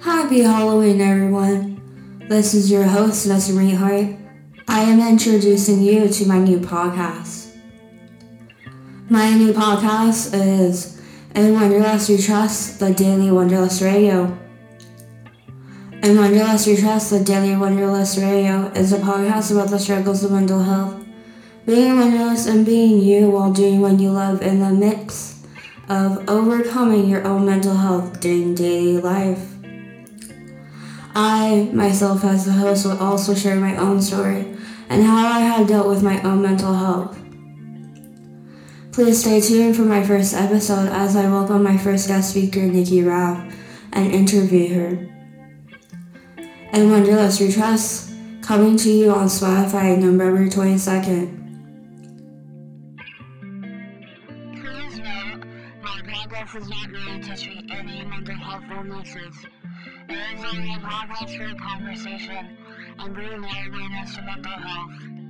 Happy Halloween, everyone. This is your host, Nessa Marie Hoyt. I am introducing you to my new podcast. My new podcast is In Wanderlust We Trust, the Daily Wanderlust Radio. In Wanderlust We Trust, the Daily Wanderlust Radio is a podcast about the struggles of mental health, being wanderlust and being you while doing what you love in the mix of overcoming your own mental health during daily life. I, myself, as the host, will also share my own story and how I have dealt with my own mental health. Please stay tuned for my first episode as I welcome my first guest speaker, Nikki Raff, and interview her. And Wanderlust We coming to you on Spotify November 22nd. Please note, my podcast is not meant to treat any mental health illnesses. It is only a podcast for conversation and bringing awareness to mental health.